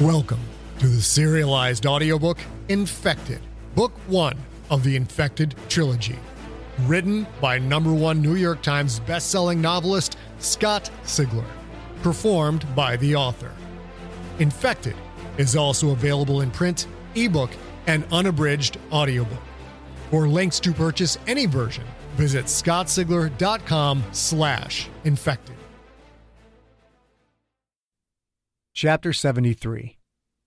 Welcome to the serialized audiobook Infected, Book One of the Infected Trilogy. Written by number one New York Times bestselling novelist Scott Sigler. Performed by the author. Infected is also available in print, ebook, and unabridged audiobook. For links to purchase any version, visit scottsigler.com slash infected. Chapter 73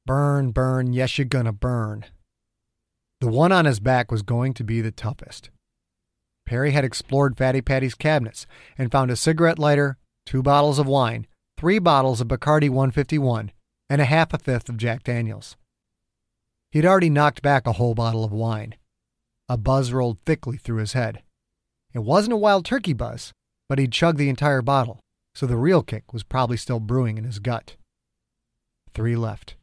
Burn, burn, yes, you're gonna burn. The one on his back was going to be the toughest. Perry had explored Fatty Patty's cabinets and found a cigarette lighter, two bottles of wine, three bottles of Bacardi 151, and a half a fifth of Jack Daniels. He'd already knocked back a whole bottle of wine. A buzz rolled thickly through his head. It wasn't a wild turkey buzz, but he'd chugged the entire bottle, so the real kick was probably still brewing in his gut. Three left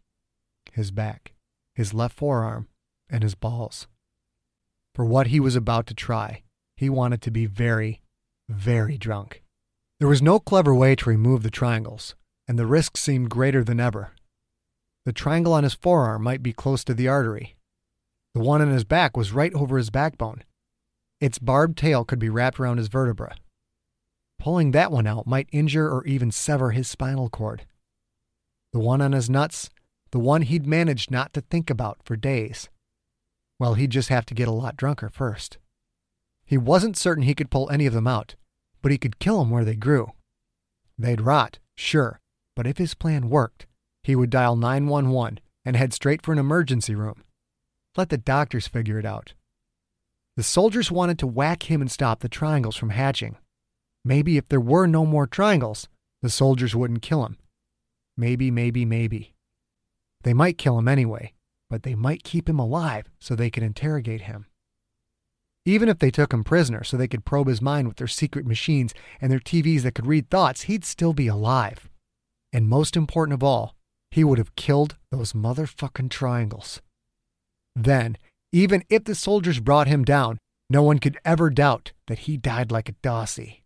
his back, his left forearm, and his balls. For what he was about to try, he wanted to be very, very drunk. There was no clever way to remove the triangles, and the risk seemed greater than ever. The triangle on his forearm might be close to the artery. The one on his back was right over his backbone. Its barbed tail could be wrapped around his vertebra. Pulling that one out might injure or even sever his spinal cord. The one on his nuts, the one he'd managed not to think about for days. Well, he'd just have to get a lot drunker first. He wasn't certain he could pull any of them out, but he could kill 'em where they grew. They'd rot, sure, but if his plan worked, he would dial 911 and head straight for an emergency room. Let the doctors figure it out. The soldiers wanted to whack him and stop the triangles from hatching. Maybe if there were no more triangles, the soldiers wouldn't kill him. Maybe, maybe, maybe. They might kill him anyway, but they might keep him alive so they could interrogate him. Even if they took him prisoner so they could probe his mind with their secret machines and their TVs that could read thoughts, he'd still be alive. And most important of all, he would have killed those motherfucking triangles. Then, even if the soldiers brought him down, no one could ever doubt that he died like a Dawsey.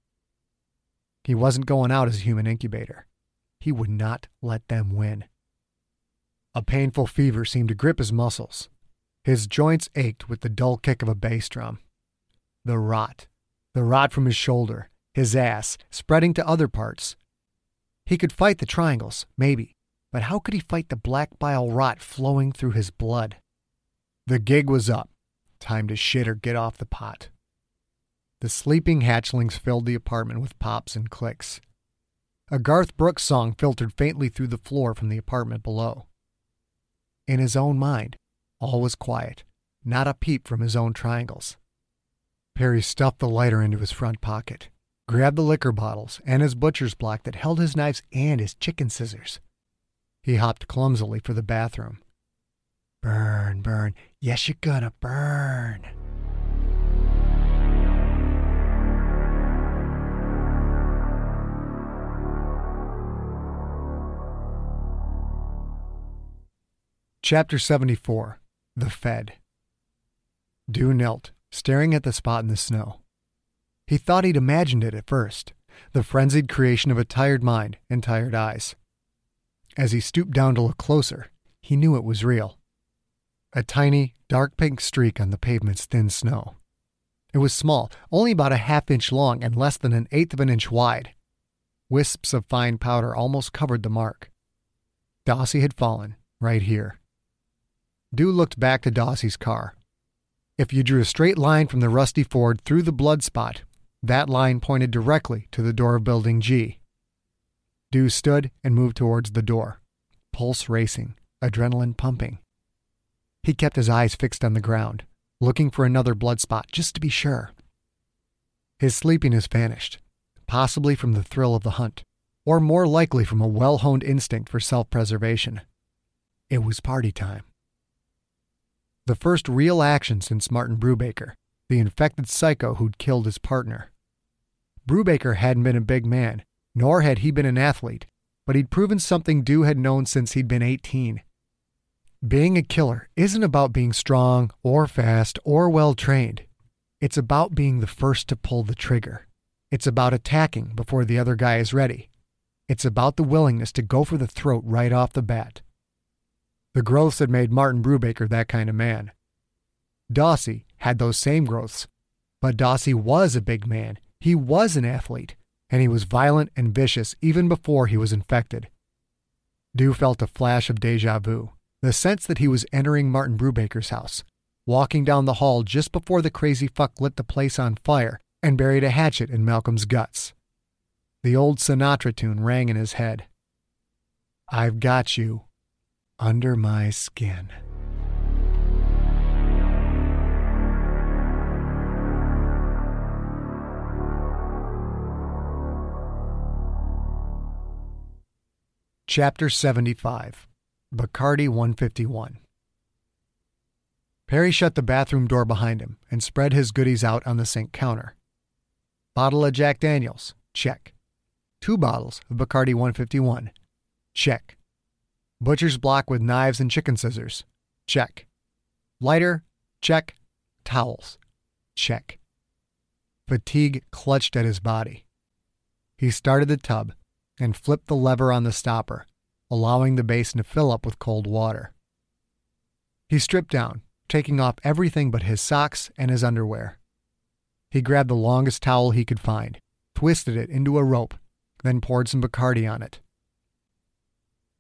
He wasn't going out as a human incubator. He would not let them win. A painful fever seemed to grip his muscles. His joints ached with the dull kick of a bass drum. The rot, the rot from his shoulder, his ass, spreading to other parts. He could fight the triangles, maybe, but how could he fight the black bile rot flowing through his blood? The gig was up. Time to shit or get off the pot. The sleeping hatchlings filled the apartment with pops and clicks. A Garth Brooks song filtered faintly through the floor from the apartment below. In his own mind, all was quiet, not a peep from his own triangles. Perry stuffed the lighter into his front pocket, grabbed the liquor bottles and his butcher's block that held his knives and his chicken scissors. He hopped clumsily for the bathroom. Burn, burn, yes, you're gonna burn. Chapter 74 The Fed Dew knelt, staring at the spot in the snow. He thought he'd imagined it at first, the frenzied creation of a tired mind and tired eyes. As he stooped down to look closer, he knew it was real. A tiny, dark pink streak on the pavement's thin snow. It was small, only about a half inch long and less than an eighth of an inch wide. Wisps of fine powder almost covered the mark. Dawsey had fallen, right here. Dew looked back to Dawsey's car. If you drew a straight line from the rusty Ford through the blood spot, that line pointed directly to the door of Building G. Dew stood and moved towards the door, pulse racing, adrenaline pumping. He kept his eyes fixed on the ground, looking for another blood spot just to be sure. His sleepiness vanished, possibly from the thrill of the hunt, or more likely from a well honed instinct for self preservation. It was party time the first real action since Martin Brubaker, the infected psycho who'd killed his partner. Brubaker hadn't been a big man, nor had he been an athlete, but he'd proven something Dew had known since he'd been 18. Being a killer isn't about being strong or fast or well trained. It's about being the first to pull the trigger. It's about attacking before the other guy is ready. It's about the willingness to go for the throat right off the bat. The growths had made Martin Brubaker that kind of man. Dawsey had those same growths, but Dawsey was a big man. He was an athlete, and he was violent and vicious even before he was infected. Dew felt a flash of deja vu, the sense that he was entering Martin Brubaker's house, walking down the hall just before the crazy fuck lit the place on fire and buried a hatchet in Malcolm's guts. The old Sinatra tune rang in his head. I've got you under my skin. Chapter 75 Bacardi 151 Perry shut the bathroom door behind him and spread his goodies out on the sink counter. Bottle of Jack Daniels, check. Two bottles of Bacardi 151, check. Butcher's block with knives and chicken scissors, check. Lighter, check. Towels, check. Fatigue clutched at his body. He started the tub and flipped the lever on the stopper, allowing the basin to fill up with cold water. He stripped down, taking off everything but his socks and his underwear. He grabbed the longest towel he could find, twisted it into a rope, then poured some Bacardi on it.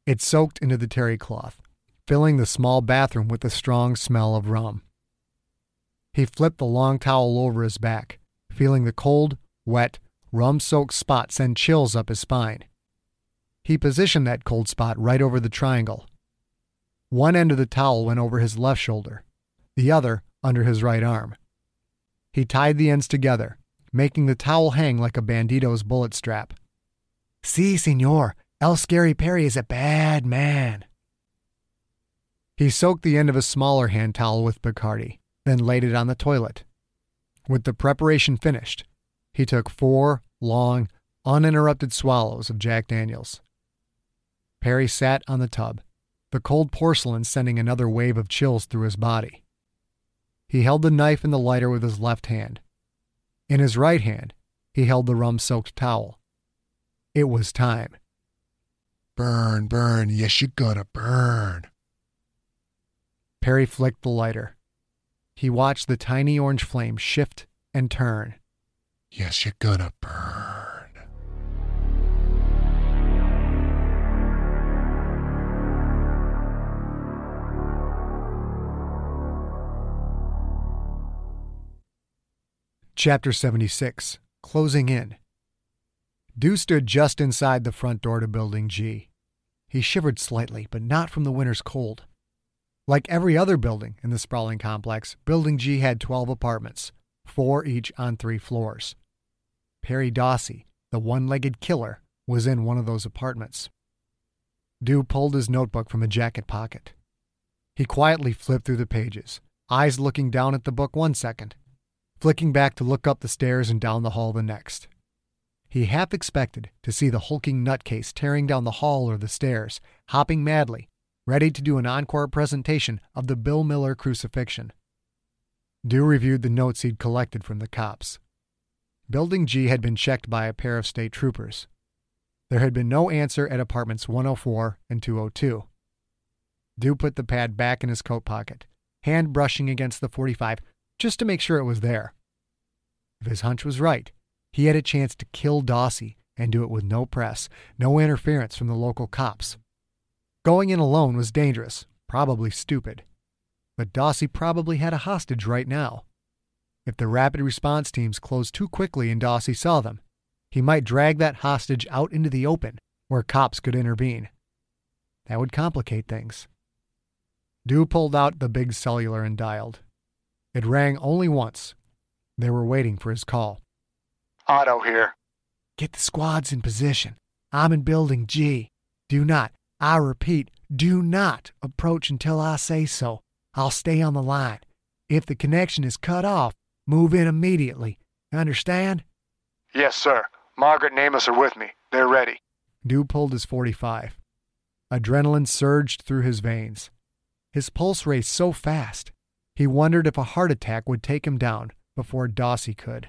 It soaked into the terry cloth, filling the small bathroom with the strong smell of rum. He flipped the long towel over his back, feeling the cold, wet, rum soaked spot send chills up his spine. He positioned that cold spot right over the triangle. One end of the towel went over his left shoulder, the other under his right arm. He tied the ends together, making the towel hang like a bandito's bullet strap. Si, senor, El Scary Perry is a bad man. He soaked the end of a smaller hand towel with Bacardi, then laid it on the toilet. With the preparation finished, he took four long, uninterrupted swallows of Jack Daniels. Perry sat on the tub, the cold porcelain sending another wave of chills through his body. He held the knife and the lighter with his left hand. In his right hand, he held the rum soaked towel. It was time. Burn, burn, yes, you're gonna burn. Perry flicked the lighter. He watched the tiny orange flame shift and turn. Yes, you're gonna burn. Chapter 76 Closing In. Dew stood just inside the front door to Building G. He shivered slightly, but not from the winter's cold. Like every other building in the sprawling complex, Building G had 12 apartments, four each on three floors. Perry Dawsey, the one legged killer, was in one of those apartments. Dew pulled his notebook from a jacket pocket. He quietly flipped through the pages, eyes looking down at the book one second, flicking back to look up the stairs and down the hall the next. He half expected to see the hulking nutcase tearing down the hall or the stairs, hopping madly, ready to do an encore presentation of the Bill Miller crucifixion. Dew reviewed the notes he'd collected from the cops. Building G had been checked by a pair of state troopers. There had been no answer at apartments 104 and 202. Dew put the pad back in his coat pocket, hand brushing against the 45 just to make sure it was there. If his hunch was right, he had a chance to kill Dawsey and do it with no press, no interference from the local cops. Going in alone was dangerous, probably stupid. But Dawsey probably had a hostage right now. If the rapid response teams closed too quickly and Dawsey saw them, he might drag that hostage out into the open where cops could intervene. That would complicate things. Dew pulled out the big cellular and dialed. It rang only once. They were waiting for his call. Otto here. Get the squads in position. I'm in building G. Do not, I repeat, do not approach until I say so. I'll stay on the line. If the connection is cut off, move in immediately. Understand? Yes, sir. Margaret and Amos are with me. They're ready. Dew pulled his 45. Adrenaline surged through his veins. His pulse raced so fast, he wondered if a heart attack would take him down before Dawsey could.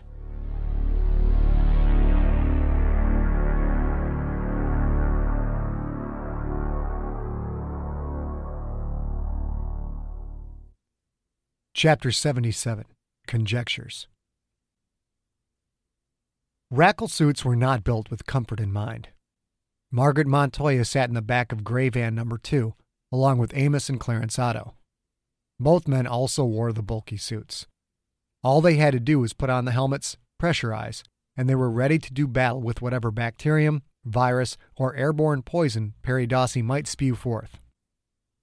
Chapter 77 Conjectures Racal suits were not built with comfort in mind. Margaret Montoya sat in the back of gray van number two, along with Amos and Clarence Otto. Both men also wore the bulky suits. All they had to do was put on the helmets, pressurize, and they were ready to do battle with whatever bacterium, virus, or airborne poison Perry Dawsey might spew forth.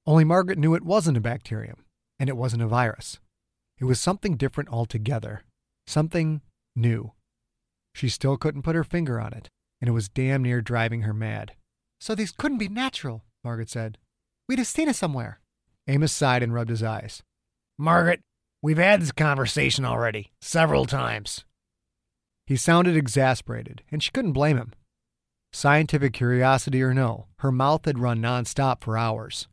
Only Margaret knew it wasn't a bacterium, and it wasn't a virus. It was something different altogether, something new. She still couldn't put her finger on it, and it was damn near driving her mad. So these couldn't be natural, Margaret said. We'd have seen it somewhere. Amos sighed and rubbed his eyes. Margaret, we've had this conversation already, several times. He sounded exasperated, and she couldn't blame him. Scientific curiosity or no, her mouth had run nonstop for hours.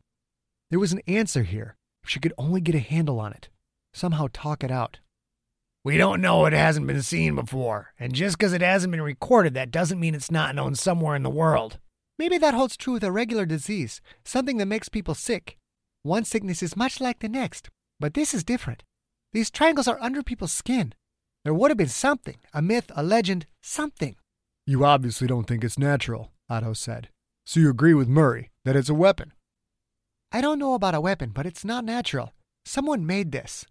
There was an answer here, if she could only get a handle on it, somehow talk it out. We don't know it hasn't been seen before, and just because it hasn't been recorded, that doesn't mean it's not known somewhere in the world. Maybe that holds true with a regular disease, something that makes people sick. One sickness is much like the next, but this is different. These triangles are under people's skin. There would have been something, a myth, a legend, something. You obviously don't think it's natural, Otto said. So you agree with Murray that it's a weapon? I don't know about a weapon, but it's not natural. Someone made this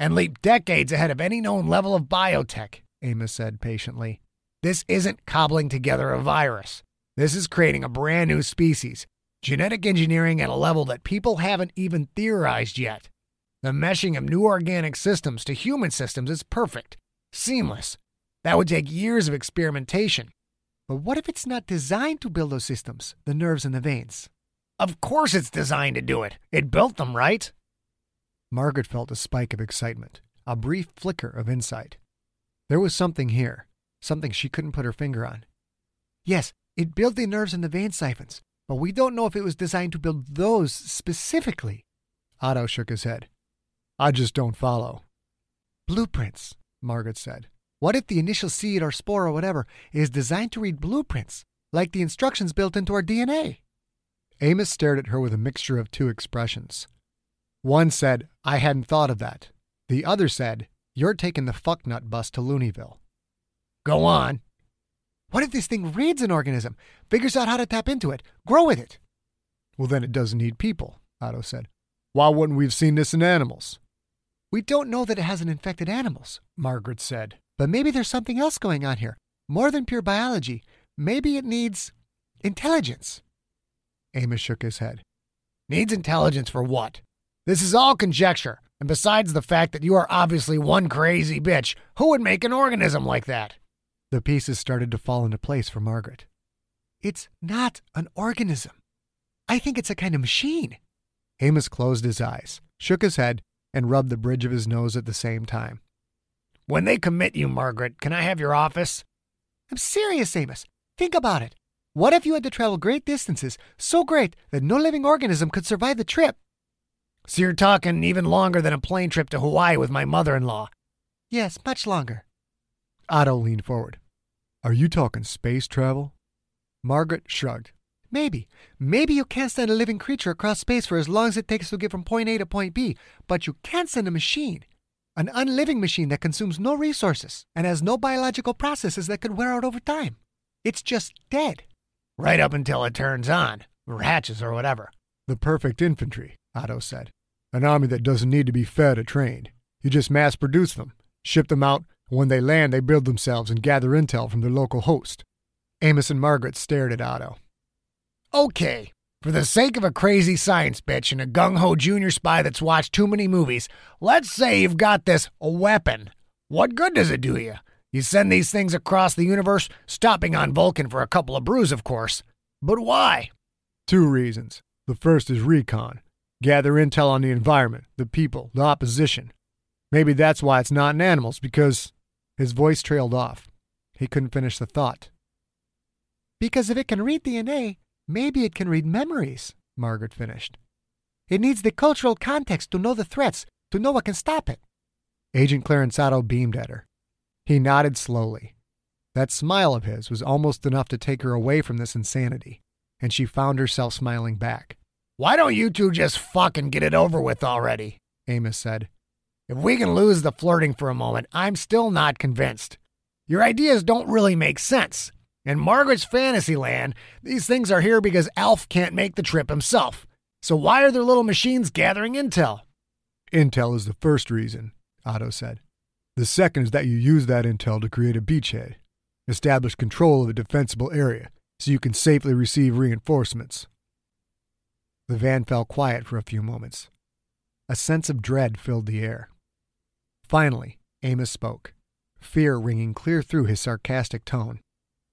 and leap decades ahead of any known level of biotech, Amos said patiently. This isn't cobbling together a virus. This is creating a brand new species, genetic engineering at a level that people haven't even theorized yet. The meshing of new organic systems to human systems is perfect, seamless. That would take years of experimentation. But what if it's not designed to build those systems, the nerves and the veins? Of course it's designed to do it. It built them, right? Margaret felt a spike of excitement, a brief flicker of insight. There was something here, something she couldn't put her finger on. Yes, it built the nerves and the vein siphons, but we don't know if it was designed to build those specifically. Otto shook his head. I just don't follow. Blueprints, Margaret said. What if the initial seed or spore or whatever is designed to read blueprints, like the instructions built into our DNA? Amos stared at her with a mixture of two expressions one said, I hadn't thought of that. The other said, You're taking the fucknut bus to Looneyville. Go on. What if this thing reads an organism, figures out how to tap into it, grow with it? Well, then it doesn't need people, Otto said. Why wouldn't we have seen this in animals? We don't know that it hasn't infected animals, Margaret said. But maybe there's something else going on here. More than pure biology. Maybe it needs intelligence. Amos shook his head. Needs intelligence for what? This is all conjecture, and besides the fact that you are obviously one crazy bitch, who would make an organism like that? The pieces started to fall into place for Margaret. It's not an organism. I think it's a kind of machine. Amos closed his eyes, shook his head, and rubbed the bridge of his nose at the same time. When they commit you, Margaret, can I have your office? I'm serious, Amos. Think about it. What if you had to travel great distances, so great that no living organism could survive the trip? So you're talking even longer than a plane trip to Hawaii with my mother in law? Yes, much longer. Otto leaned forward. Are you talking space travel? Margaret shrugged. Maybe. Maybe you can't send a living creature across space for as long as it takes to get from point A to point B, but you can send a machine. An unliving machine that consumes no resources and has no biological processes that could wear out over time. It's just dead. Right up until it turns on, or hatches, or whatever. The perfect infantry. Otto said. An army that doesn't need to be fed or trained. You just mass produce them, ship them out, and when they land, they build themselves and gather intel from their local host. Amos and Margaret stared at Otto. Okay, for the sake of a crazy science bitch and a gung ho junior spy that's watched too many movies, let's say you've got this weapon. What good does it do you? You send these things across the universe, stopping on Vulcan for a couple of brews, of course. But why? Two reasons. The first is recon gather intel on the environment, the people, the opposition. Maybe that's why it's not in animals, because his voice trailed off. He couldn't finish the thought. Because if it can read DNA, maybe it can read memories, Margaret finished. It needs the cultural context to know the threats, to know what can stop it. Agent Clarence Otto beamed at her. He nodded slowly. That smile of his was almost enough to take her away from this insanity, and she found herself smiling back. Why don't you two just fucking get it over with already? Amos said. If we can lose the flirting for a moment, I'm still not convinced. Your ideas don't really make sense. In Margaret's fantasy land, these things are here because Alf can't make the trip himself. So why are their little machines gathering intel? Intel is the first reason, Otto said. The second is that you use that intel to create a beachhead, establish control of a defensible area, so you can safely receive reinforcements. The van fell quiet for a few moments. A sense of dread filled the air. Finally, Amos spoke, fear ringing clear through his sarcastic tone.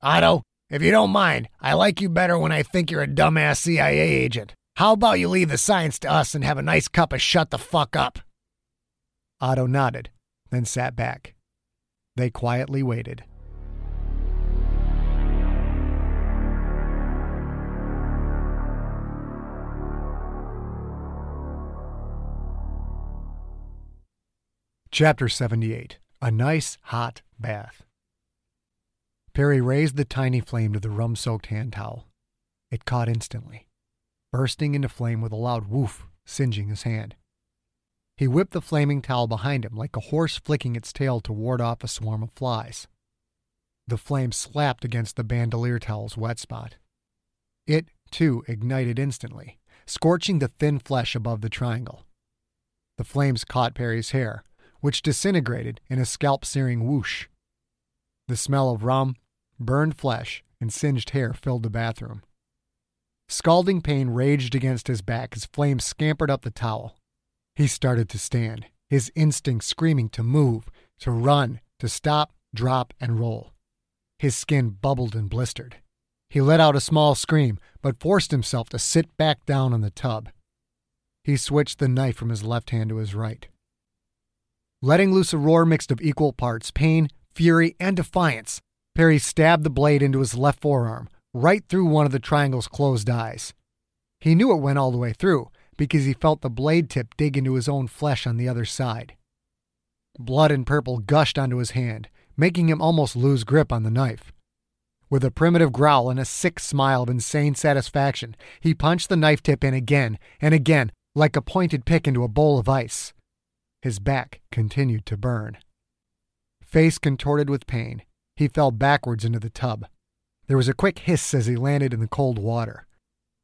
Otto, if you don't mind, I like you better when I think you're a dumbass CIA agent. How about you leave the science to us and have a nice cup of shut the fuck up? Otto nodded, then sat back. They quietly waited. Chapter 78 A Nice Hot Bath. Perry raised the tiny flame to the rum soaked hand towel. It caught instantly, bursting into flame with a loud woof, singeing his hand. He whipped the flaming towel behind him like a horse flicking its tail to ward off a swarm of flies. The flame slapped against the bandolier towel's wet spot. It, too, ignited instantly, scorching the thin flesh above the triangle. The flames caught Perry's hair, which disintegrated in a scalp searing whoosh. The smell of rum, burned flesh, and singed hair filled the bathroom. Scalding pain raged against his back as flames scampered up the towel. He started to stand, his instinct screaming to move, to run, to stop, drop, and roll. His skin bubbled and blistered. He let out a small scream, but forced himself to sit back down on the tub. He switched the knife from his left hand to his right. Letting loose a roar mixed of equal parts pain, fury, and defiance, Perry stabbed the blade into his left forearm, right through one of the triangle's closed eyes. He knew it went all the way through, because he felt the blade tip dig into his own flesh on the other side. Blood and purple gushed onto his hand, making him almost lose grip on the knife. With a primitive growl and a sick smile of insane satisfaction, he punched the knife tip in again and again, like a pointed pick into a bowl of ice. His back continued to burn. Face contorted with pain, he fell backwards into the tub. There was a quick hiss as he landed in the cold water.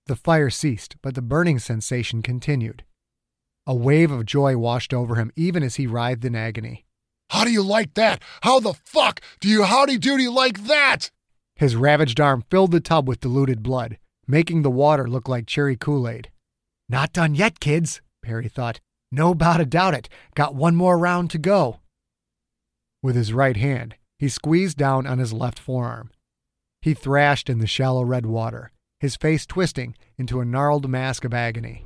The fire ceased, but the burning sensation continued. A wave of joy washed over him even as he writhed in agony. How do you like that? How the fuck do you howdy doody like that? His ravaged arm filled the tub with diluted blood, making the water look like cherry Kool Aid. Not done yet, kids, Perry thought. No bout a doubt it. Got one more round to go. With his right hand, he squeezed down on his left forearm. He thrashed in the shallow red water, his face twisting into a gnarled mask of agony.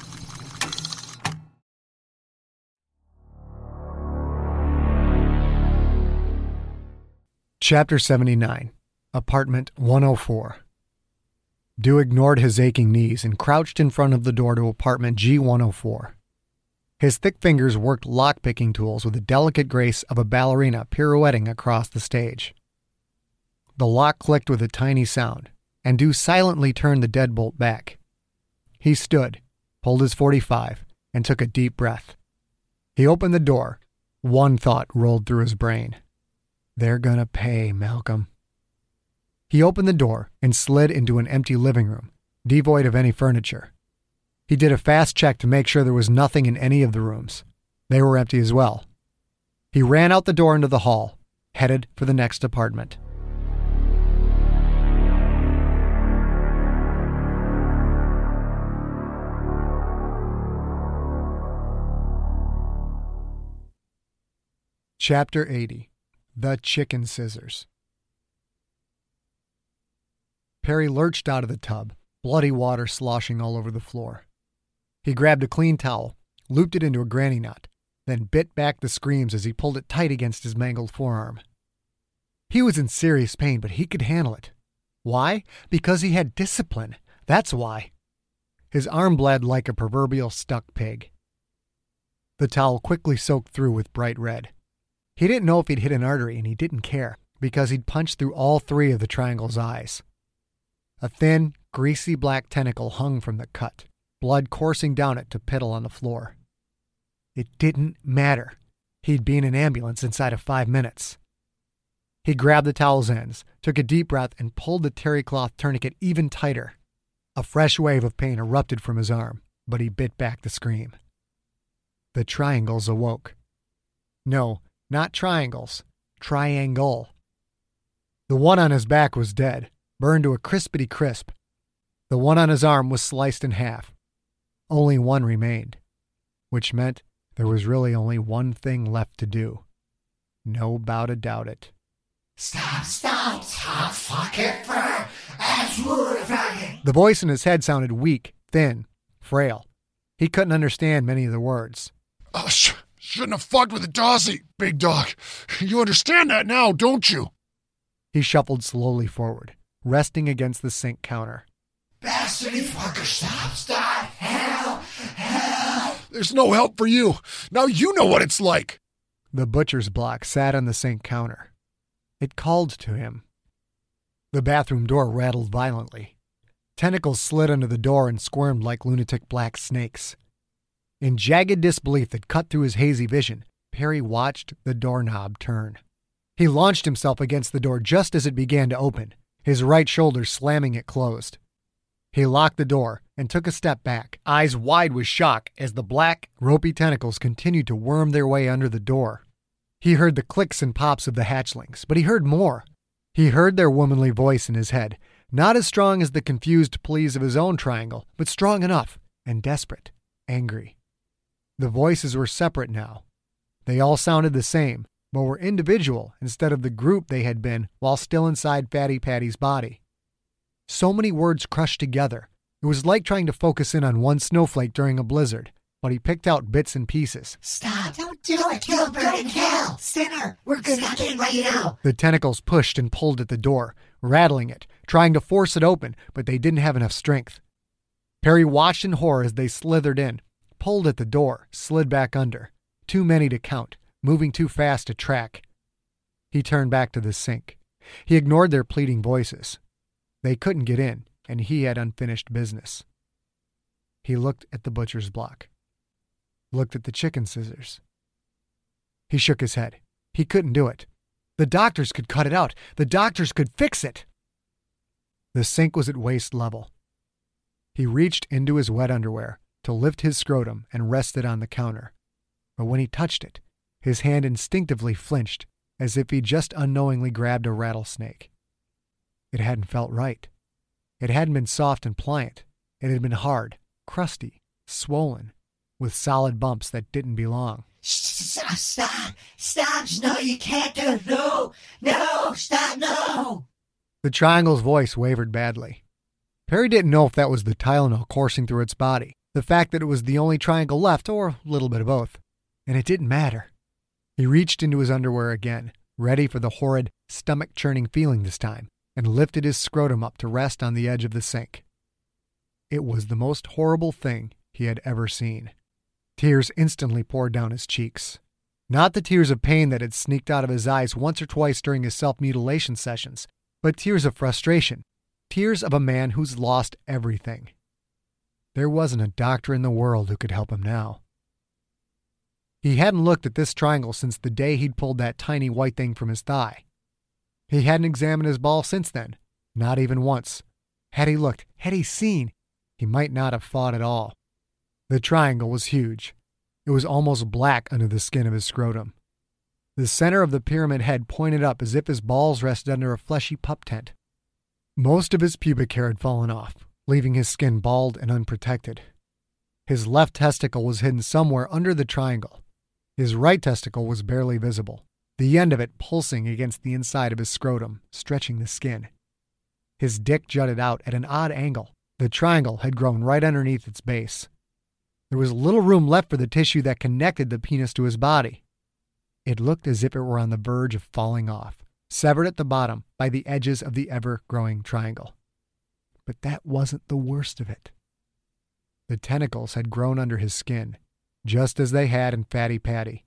Chapter 79 Apartment 104 Dew ignored his aching knees and crouched in front of the door to apartment G104. His thick fingers worked lock-picking tools with the delicate grace of a ballerina pirouetting across the stage. The lock clicked with a tiny sound, and Dew silently turned the deadbolt back. He stood, pulled his 45, and took a deep breath. He opened the door. One thought rolled through his brain. They're gonna pay, Malcolm. He opened the door and slid into an empty living room, devoid of any furniture. He did a fast check to make sure there was nothing in any of the rooms. They were empty as well. He ran out the door into the hall, headed for the next apartment. Chapter 80 The Chicken Scissors Perry lurched out of the tub, bloody water sloshing all over the floor. He grabbed a clean towel, looped it into a granny knot, then bit back the screams as he pulled it tight against his mangled forearm. He was in serious pain, but he could handle it. Why? Because he had discipline. That's why. His arm bled like a proverbial stuck pig. The towel quickly soaked through with bright red. He didn't know if he'd hit an artery, and he didn't care, because he'd punched through all three of the triangle's eyes. A thin, greasy black tentacle hung from the cut, blood coursing down it to piddle on the floor. It didn't matter. He'd be in an ambulance inside of five minutes. He grabbed the towel's ends, took a deep breath, and pulled the terry cloth tourniquet even tighter. A fresh wave of pain erupted from his arm, but he bit back the scream. The triangles awoke. No, not triangles, triangle. The one on his back was dead, burned to a crispity crisp. The one on his arm was sliced in half. Only one remained, which meant there was really only one thing left to do. No bout a doubt it. Stop, stop, stop, fucking fur, The voice in his head sounded weak, thin, frail. He couldn't understand many of the words. Oh, sh- shouldn't have fucked with the Dawsey, big dog. You understand that now, don't you? He shuffled slowly forward, resting against the sink counter. Bastardy fucker, stop, stop, help, help. There's no help for you. Now you know what it's like. The butcher's block sat on the sink counter. It called to him. The bathroom door rattled violently. Tentacles slid under the door and squirmed like lunatic black snakes. In jagged disbelief that cut through his hazy vision, Perry watched the doorknob turn. He launched himself against the door just as it began to open, his right shoulder slamming it closed. He locked the door and took a step back, eyes wide with shock as the black, ropey tentacles continued to worm their way under the door. He heard the clicks and pops of the hatchlings, but he heard more. He heard their womanly voice in his head, not as strong as the confused pleas of his own triangle, but strong enough and desperate, angry. The voices were separate now. They all sounded the same, but were individual instead of the group they had been while still inside Fatty Patty's body. So many words crushed together. It was like trying to focus in on one snowflake during a blizzard, but he picked out bits and pieces. Stop, don't do it, Gilbert and Cal. Sinner, we're gonna Stop it right now. The tentacles pushed and pulled at the door, rattling it, trying to force it open, but they didn't have enough strength. Perry watched in horror as they slithered in, pulled at the door, slid back under. Too many to count, moving too fast to track. He turned back to the sink. He ignored their pleading voices. They couldn't get in, and he had unfinished business. He looked at the butcher's block, looked at the chicken scissors. He shook his head. He couldn't do it. The doctors could cut it out. The doctors could fix it. The sink was at waist level. He reached into his wet underwear, to lift his scrotum and rest it on the counter. But when he touched it, his hand instinctively flinched as if he just unknowingly grabbed a rattlesnake. It hadn't felt right. It hadn't been soft and pliant. It had been hard, crusty, swollen, with solid bumps that didn't belong. Stop, stop, stop. No, you can't do it. No, no, stop, no. The triangle's voice wavered badly. Perry didn't know if that was the Tylenol coursing through its body, the fact that it was the only triangle left, or a little bit of both. And it didn't matter. He reached into his underwear again, ready for the horrid, stomach churning feeling this time, and lifted his scrotum up to rest on the edge of the sink. It was the most horrible thing he had ever seen. Tears instantly poured down his cheeks. Not the tears of pain that had sneaked out of his eyes once or twice during his self mutilation sessions, but tears of frustration, tears of a man who's lost everything. There wasn't a doctor in the world who could help him now. He hadn't looked at this triangle since the day he'd pulled that tiny white thing from his thigh. He hadn't examined his ball since then, not even once. Had he looked, had he seen, he might not have fought at all. The triangle was huge. It was almost black under the skin of his scrotum. The center of the pyramid head pointed up as if his balls rested under a fleshy pup tent. Most of his pubic hair had fallen off, leaving his skin bald and unprotected. His left testicle was hidden somewhere under the triangle. His right testicle was barely visible, the end of it pulsing against the inside of his scrotum, stretching the skin. His dick jutted out at an odd angle. The triangle had grown right underneath its base. There was little room left for the tissue that connected the penis to his body. It looked as if it were on the verge of falling off, severed at the bottom by the edges of the ever growing triangle. But that wasn't the worst of it. The tentacles had grown under his skin, just as they had in Fatty Patty,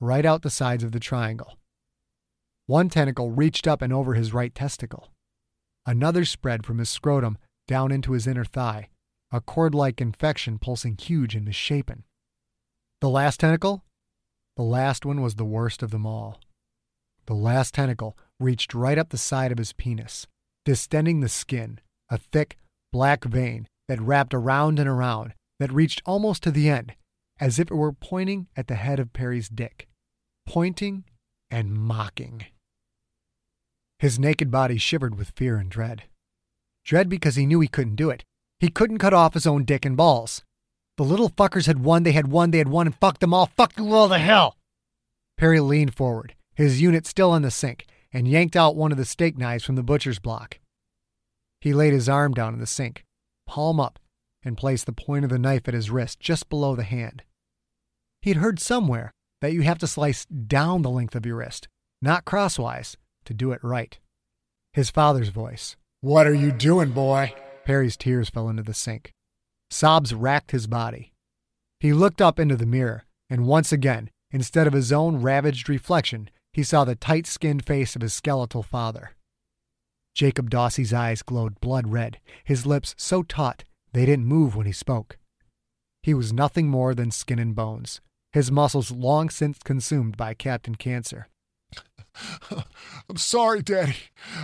right out the sides of the triangle. One tentacle reached up and over his right testicle. Another spread from his scrotum down into his inner thigh, a cord like infection pulsing huge and misshapen. The last tentacle? The last one was the worst of them all. The last tentacle reached right up the side of his penis, distending the skin, a thick, black vein that wrapped around and around, that reached almost to the end, as if it were pointing at the head of Perry's dick, pointing and mocking. His naked body shivered with fear and dread. Dread because he knew he couldn't do it. He couldn't cut off his own dick and balls. The little fuckers had won, they had won, they had won, and fucked them all. Fuck you all to hell! Perry leaned forward, his unit still in the sink, and yanked out one of the steak knives from the butcher's block. He laid his arm down in the sink, palm up, and placed the point of the knife at his wrist just below the hand. He'd heard somewhere that you have to slice down the length of your wrist, not crosswise, to do it right. His father's voice. What are you doing, boy? Perry's tears fell into the sink. Sobs racked his body. He looked up into the mirror, and once again, instead of his own ravaged reflection, he saw the tight skinned face of his skeletal father. Jacob Dawsey's eyes glowed blood red, his lips so taut they didn't move when he spoke. He was nothing more than skin and bones, his muscles long since consumed by Captain Cancer. I'm sorry, Daddy.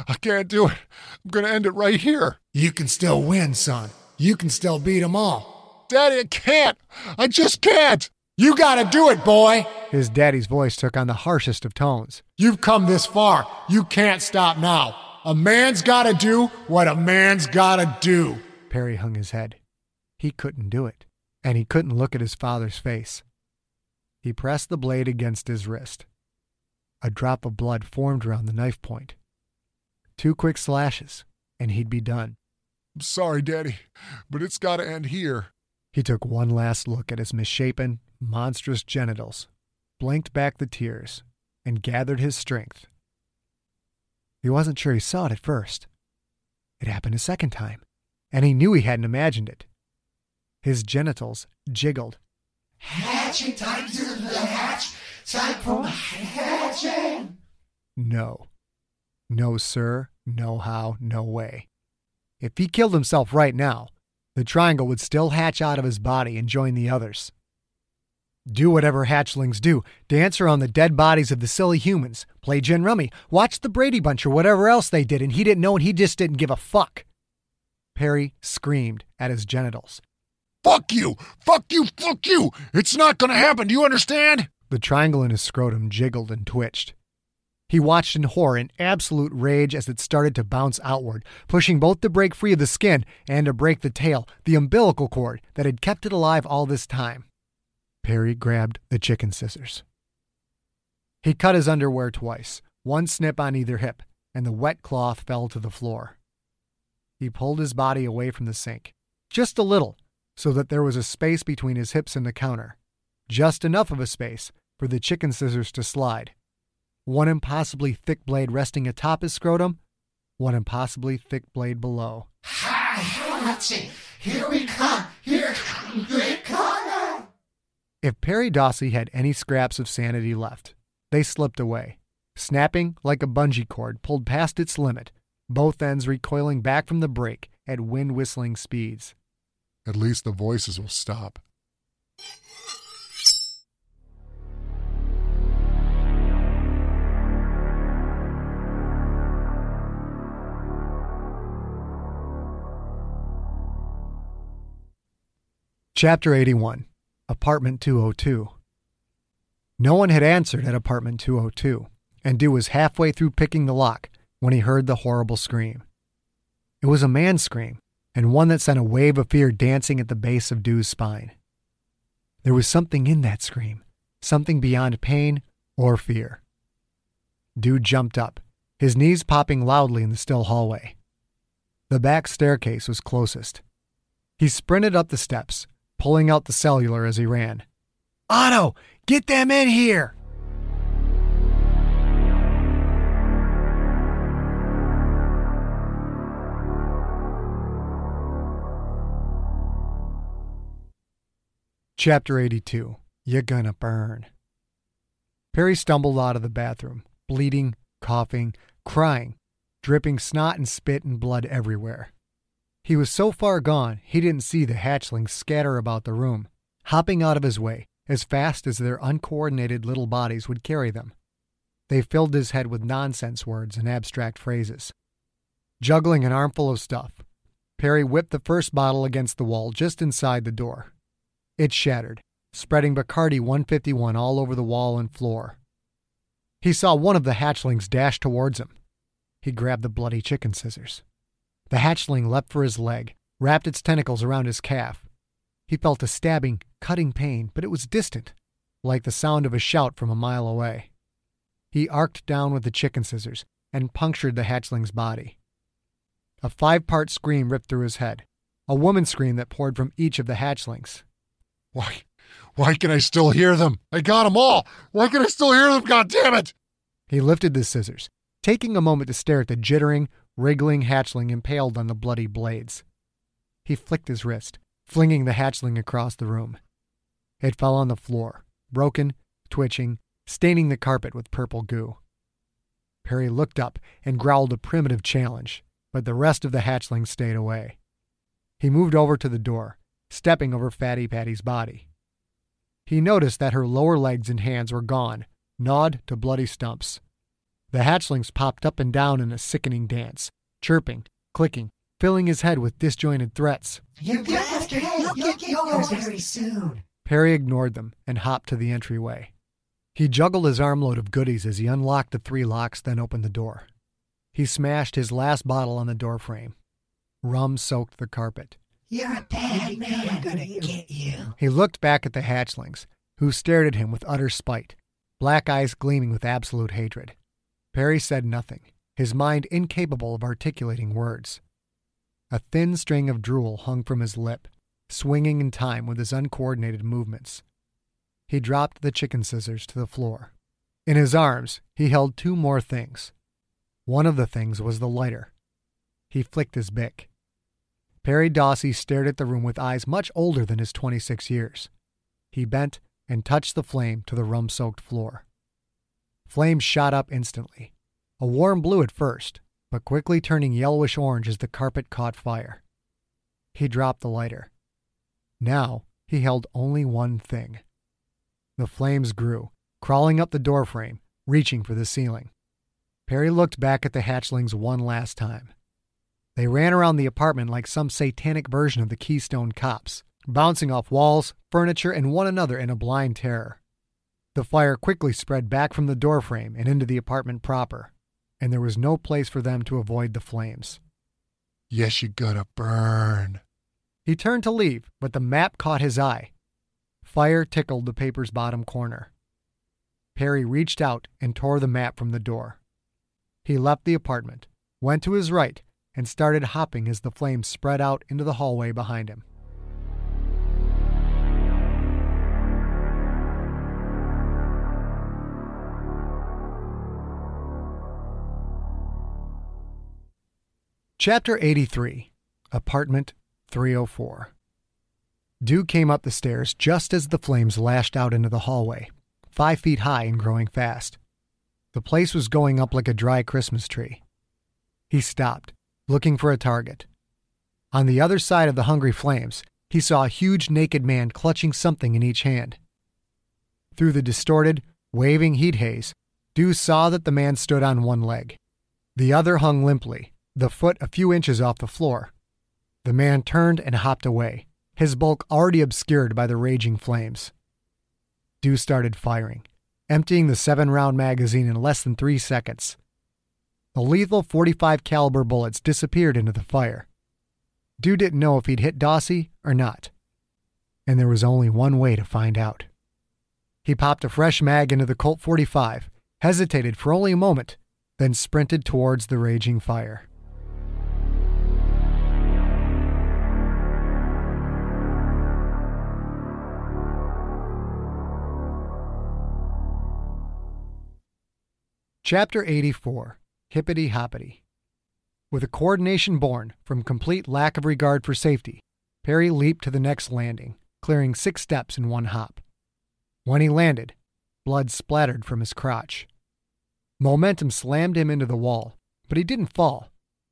I can't do it. I'm going to end it right here. You can still win, son. You can still beat them all. Daddy, I can't. I just can't. You gotta do it, boy. His daddy's voice took on the harshest of tones. You've come this far. You can't stop now. A man's gotta do what a man's gotta do. Perry hung his head. He couldn't do it, and he couldn't look at his father's face. He pressed the blade against his wrist. A drop of blood formed around the knife point. Two quick slashes, and he'd be done. I'm sorry, Daddy, but it's got to end here. He took one last look at his misshapen, monstrous genitals, blinked back the tears, and gathered his strength. He wasn't sure he saw it at first. It happened a second time, and he knew he hadn't imagined it. His genitals jiggled. Hatching time to the hatch. Time for my hatching. No. No, sir. No how. No way. If he killed himself right now, the triangle would still hatch out of his body and join the others. Do whatever hatchlings do dance around the dead bodies of the silly humans, play gin rummy, watch the Brady Bunch or whatever else they did, and he didn't know and he just didn't give a fuck. Perry screamed at his genitals. Fuck you! Fuck you! Fuck you! It's not gonna happen, do you understand? The triangle in his scrotum jiggled and twitched. He watched in horror and absolute rage as it started to bounce outward, pushing both to break free of the skin and to break the tail, the umbilical cord that had kept it alive all this time. Perry grabbed the chicken scissors. He cut his underwear twice, one snip on either hip, and the wet cloth fell to the floor. He pulled his body away from the sink, just a little, so that there was a space between his hips and the counter, just enough of a space for the chicken scissors to slide. One impossibly thick blade resting atop his scrotum, one impossibly thick blade below. Hatching, Here we come! Here, here come! If Perry Dawsey had any scraps of sanity left, they slipped away, snapping like a bungee cord pulled past its limit, both ends recoiling back from the brake at wind whistling speeds. At least the voices will stop. Chapter 81 Apartment 202 No one had answered at Apartment 202, and Dew was halfway through picking the lock when he heard the horrible scream. It was a man's scream, and one that sent a wave of fear dancing at the base of Dew's spine. There was something in that scream, something beyond pain or fear. Dew jumped up, his knees popping loudly in the still hallway. The back staircase was closest. He sprinted up the steps, pulling out the cellular as he ran. Otto, get them in here! Chapter 82 You're Gonna Burn. Perry stumbled out of the bathroom, bleeding, coughing, crying, dripping snot and spit and blood everywhere. He was so far gone he didn't see the hatchlings scatter about the room, hopping out of his way as fast as their uncoordinated little bodies would carry them. They filled his head with nonsense words and abstract phrases. Juggling an armful of stuff, Perry whipped the first bottle against the wall just inside the door. It shattered, spreading Bacardi 151 all over the wall and floor. He saw one of the hatchlings dash towards him. He grabbed the bloody chicken scissors. The hatchling leapt for his leg, wrapped its tentacles around his calf. He felt a stabbing, cutting pain, but it was distant, like the sound of a shout from a mile away. He arced down with the chicken scissors and punctured the hatchling's body. A five part scream ripped through his head, a woman's scream that poured from each of the hatchlings. Why, why can I still hear them? I got them all. Why can I still hear them? God damn it! He lifted the scissors, taking a moment to stare at the jittering, wriggling hatchling impaled on the bloody blades. He flicked his wrist, flinging the hatchling across the room. It fell on the floor, broken, twitching, staining the carpet with purple goo. Perry looked up and growled a primitive challenge, but the rest of the hatchling stayed away. He moved over to the door, stepping over Fatty Patty's body. He noticed that her lower legs and hands were gone, gnawed to bloody stumps. The hatchlings popped up and down in a sickening dance, chirping, clicking, filling his head with disjointed threats. You bastard! You'll get yours very soon! Perry ignored them and hopped to the entryway. He juggled his armload of goodies as he unlocked the three locks, then opened the door. He smashed his last bottle on the doorframe. Rum soaked the carpet. You're a bad man. I'm gonna get you. He looked back at the hatchlings, who stared at him with utter spite, black eyes gleaming with absolute hatred. Perry said nothing, his mind incapable of articulating words. A thin string of drool hung from his lip, swinging in time with his uncoordinated movements. He dropped the chicken scissors to the floor. In his arms, he held two more things. One of the things was the lighter. He flicked his Bic. Perry Dawsey stared at the room with eyes much older than his 26 years. He bent and touched the flame to the rum soaked floor. Flame shot up instantly, a warm blue at first, but quickly turning yellowish orange as the carpet caught fire. He dropped the lighter. Now he held only one thing. The flames grew, crawling up the doorframe, reaching for the ceiling. Perry looked back at the hatchlings one last time. They ran around the apartment like some satanic version of the Keystone Cops, bouncing off walls, furniture, and one another in a blind terror. The fire quickly spread back from the doorframe and into the apartment proper, and there was no place for them to avoid the flames. Yes, you gotta burn. He turned to leave, but the map caught his eye. Fire tickled the paper's bottom corner. Perry reached out and tore the map from the door. He left the apartment, went to his right, and started hopping as the flames spread out into the hallway behind him. Chapter 83 Apartment 304. Dew came up the stairs just as the flames lashed out into the hallway, five feet high and growing fast. The place was going up like a dry Christmas tree. He stopped, looking for a target. On the other side of the hungry flames, he saw a huge naked man clutching something in each hand. Through the distorted, waving heat haze, Dew saw that the man stood on one leg. The other hung limply, the foot a few inches off the floor. The man turned and hopped away, his bulk already obscured by the raging flames. Dew started firing, emptying the seven round magazine in less than three seconds. The lethal 45 caliber bullets disappeared into the fire. Dew didn't know if he'd hit Dawsey or not. And there was only one way to find out. He popped a fresh mag into the Colt 45, hesitated for only a moment, then sprinted towards the raging fire. Chapter 84 Hippity Hoppity With a coordination born from complete lack of regard for safety, Perry leaped to the next landing, clearing six steps in one hop. When he landed, blood splattered from his crotch. Momentum slammed him into the wall, but he didn't fall.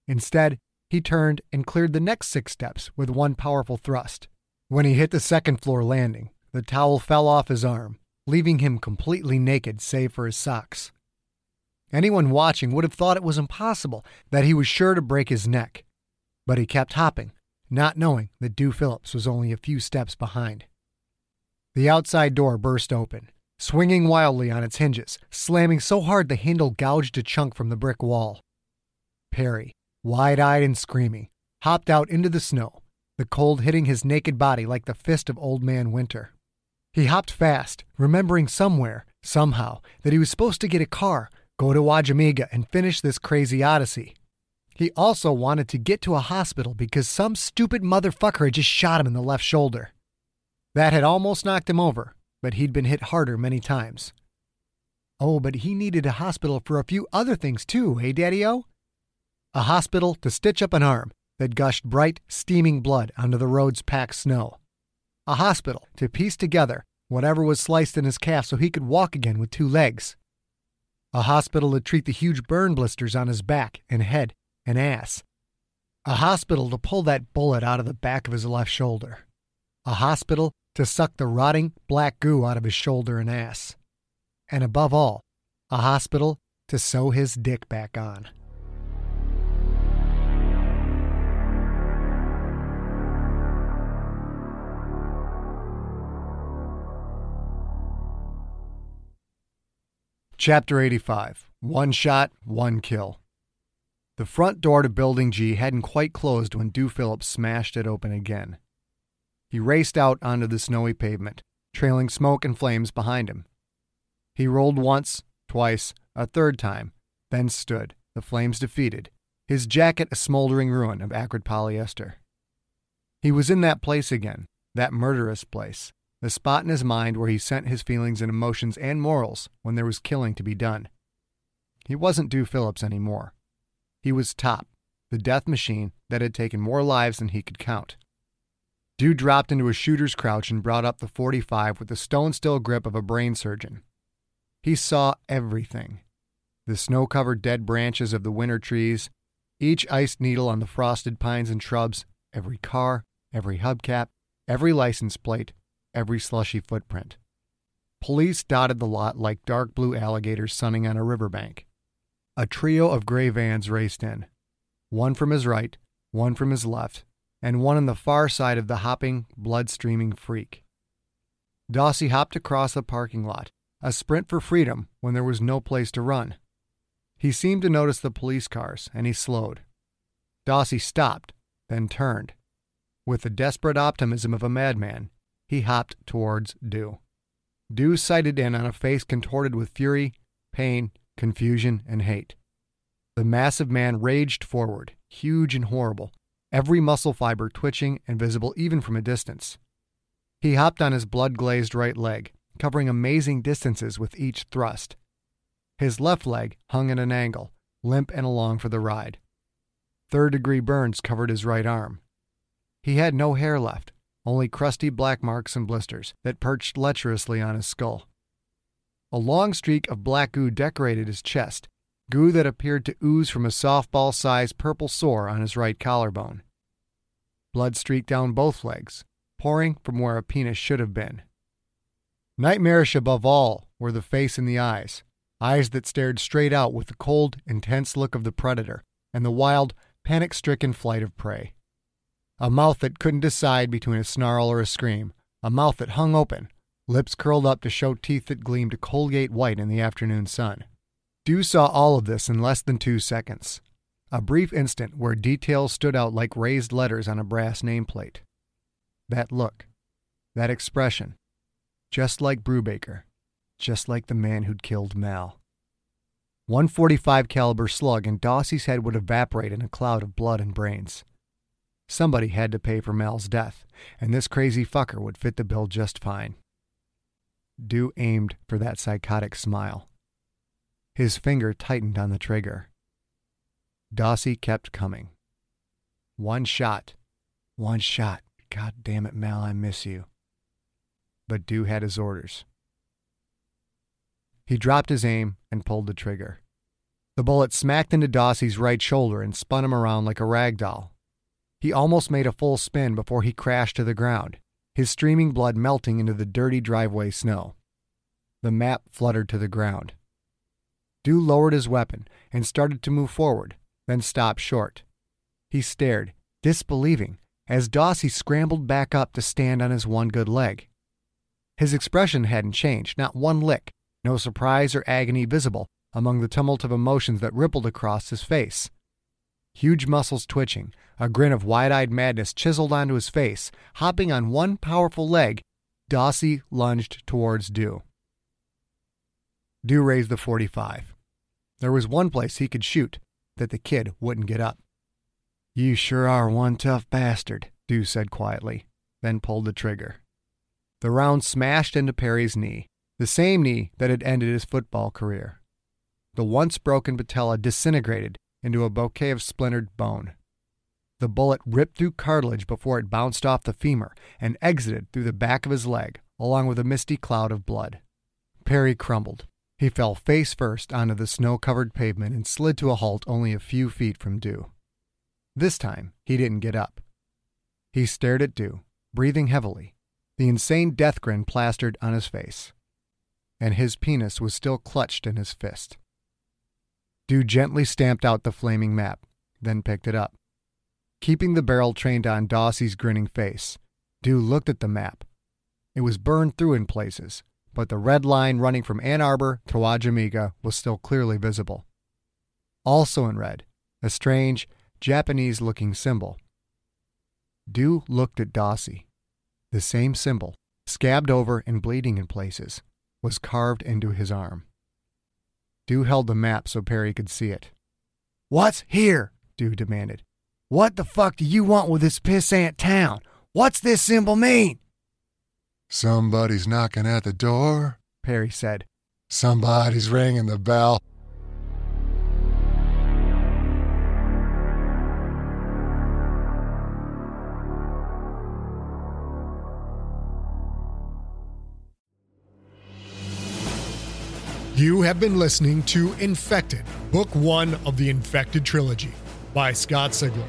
Instead, he turned and cleared the next six steps with one powerful thrust. When he hit the second floor landing, the towel fell off his arm, leaving him completely naked save for his socks. Anyone watching would have thought it was impossible, that he was sure to break his neck. But he kept hopping, not knowing that Dew Phillips was only a few steps behind. The outside door burst open, swinging wildly on its hinges, slamming so hard the handle gouged a chunk from the brick wall. Perry, wide eyed and screaming, hopped out into the snow, the cold hitting his naked body like the fist of Old Man Winter. He hopped fast, remembering somewhere, somehow, that he was supposed to get a car, go to Wajamega, and finish this crazy odyssey. He also wanted to get to a hospital because some stupid motherfucker had just shot him in the left shoulder. That had almost knocked him over, but he'd been hit harder many times. Oh, but he needed a hospital for a few other things too, eh, Daddy O? A hospital to stitch up an arm that gushed bright, steaming blood under the road's packed snow. A hospital to piece together whatever was sliced in his calf so he could walk again with two legs. A hospital to treat the huge burn blisters on his back and head and ass. A hospital to pull that bullet out of the back of his left shoulder. A hospital to suck the rotting black goo out of his shoulder and ass. And above all, a hospital to sew his dick back on. Chapter 85 One Shot, One Kill. The front door to Building G hadn't quite closed when Dew Phillips smashed it open again. He raced out onto the snowy pavement, trailing smoke and flames behind him. He rolled once, twice, a third time, then stood, the flames defeated, his jacket a smoldering ruin of acrid polyester. He was in that place again, that murderous place, the spot in his mind where he sent his feelings and emotions and morals when there was killing to be done. He wasn't Dew Phillips anymore. He was Top, the death machine that had taken more lives than he could count. Dew dropped into a shooter's crouch and brought up the 45 with the stone still grip of a brain surgeon. He saw everything the snow covered dead branches of the winter trees, each iced needle on the frosted pines and shrubs, every car, every hubcap, every license plate, every slushy footprint. Police dotted the lot like dark blue alligators sunning on a riverbank. A trio of gray vans raced in, one from his right, one from his left, and one on the far side of the hopping, blood streaming freak. Dawsey hopped across the parking lot, a sprint for freedom when there was no place to run. He seemed to notice the police cars, and he slowed. Dawsey stopped, then turned. With the desperate optimism of a madman, he hopped towards Dew. Dew sighted in on a face contorted with fury, pain, confusion, and hate. The massive man raged forward, huge and horrible, every muscle fiber twitching and visible even from a distance. He hopped on his blood glazed right leg, covering amazing distances with each thrust. His left leg hung at an angle, limp and along for the ride. Third degree burns covered his right arm. He had no hair left, only crusty black marks and blisters that perched lecherously on his skull. A long streak of black goo decorated his chest, goo that appeared to ooze from a softball sized purple sore on his right collarbone. Blood streaked down both legs, pouring from where a penis should have been. Nightmarish above all were the face and the eyes, eyes that stared straight out with the cold, intense look of the predator and the wild, panic stricken flight of prey. A mouth that couldn't decide between a snarl or a scream, a mouth that hung open, lips curled up to show teeth that gleamed Colgate white in the afternoon sun. Dew saw all of this in less than two seconds. A brief instant where details stood out like raised letters on a brass nameplate. That look, that expression, just like Brubaker, just like the man who'd killed Mal. 145 caliber slug and Dawsey's head would evaporate in a cloud of blood and brains. Somebody had to pay for Mal's death, and this crazy fucker would fit the bill just fine. Dew aimed for that psychotic smile. His finger tightened on the trigger. Dawsey kept coming. One shot. One shot. God damn it, Mal, I miss you. But Dew had his orders. He dropped his aim and pulled the trigger. The bullet smacked into Dawsey's right shoulder and spun him around like a rag doll. He almost made a full spin before he crashed to the ground, his streaming blood melting into the dirty driveway snow. The map fluttered to the ground. Dew lowered his weapon and started to move forward, then stopped short. He stared, disbelieving, as Dawsey scrambled back up to stand on his one good leg. His expression hadn't changed, not one lick, no surprise or agony visible among the tumult of emotions that rippled across his face. Huge muscles twitching, a grin of wide eyed madness chiseled onto his face, hopping on one powerful leg, Dawsey lunged towards Dew. Dew raised the 45. There was one place he could shoot that the kid wouldn't get up. You sure are one tough bastard, Dew said quietly, then pulled the trigger. The round smashed into Perry's knee, the same knee that had ended his football career. The once broken patella disintegrated into a bouquet of splintered bone. The bullet ripped through cartilage before it bounced off the femur and exited through the back of his leg, along with a misty cloud of blood. Perry crumbled. He fell face first onto the snow covered pavement and slid to a halt only a few feet from Dew. This time, he didn't get up. He stared at Dew, breathing heavily, the insane death grin plastered on his face. And his penis was still clutched in his fist. Dew gently stamped out the flaming map, then picked it up. Keeping the barrel trained on Dawsey's grinning face, Dew looked at the map. It was burned through in places, but the red line running from Ann Arbor to Wajamega was still clearly visible. Also in red, a strange, Japanese looking symbol. Dew looked at Dawsey. The same symbol, scabbed over and bleeding in places, was carved into his arm. Dew held the map so Perry could see it. What's here? Dew demanded. What the fuck do you want with this pissant town? What's this symbol mean? Somebody's knocking at the door, Perry said. Somebody's ringing the bell. You have been listening to Infected, Book One of the Infected Trilogy by Scott Sigler.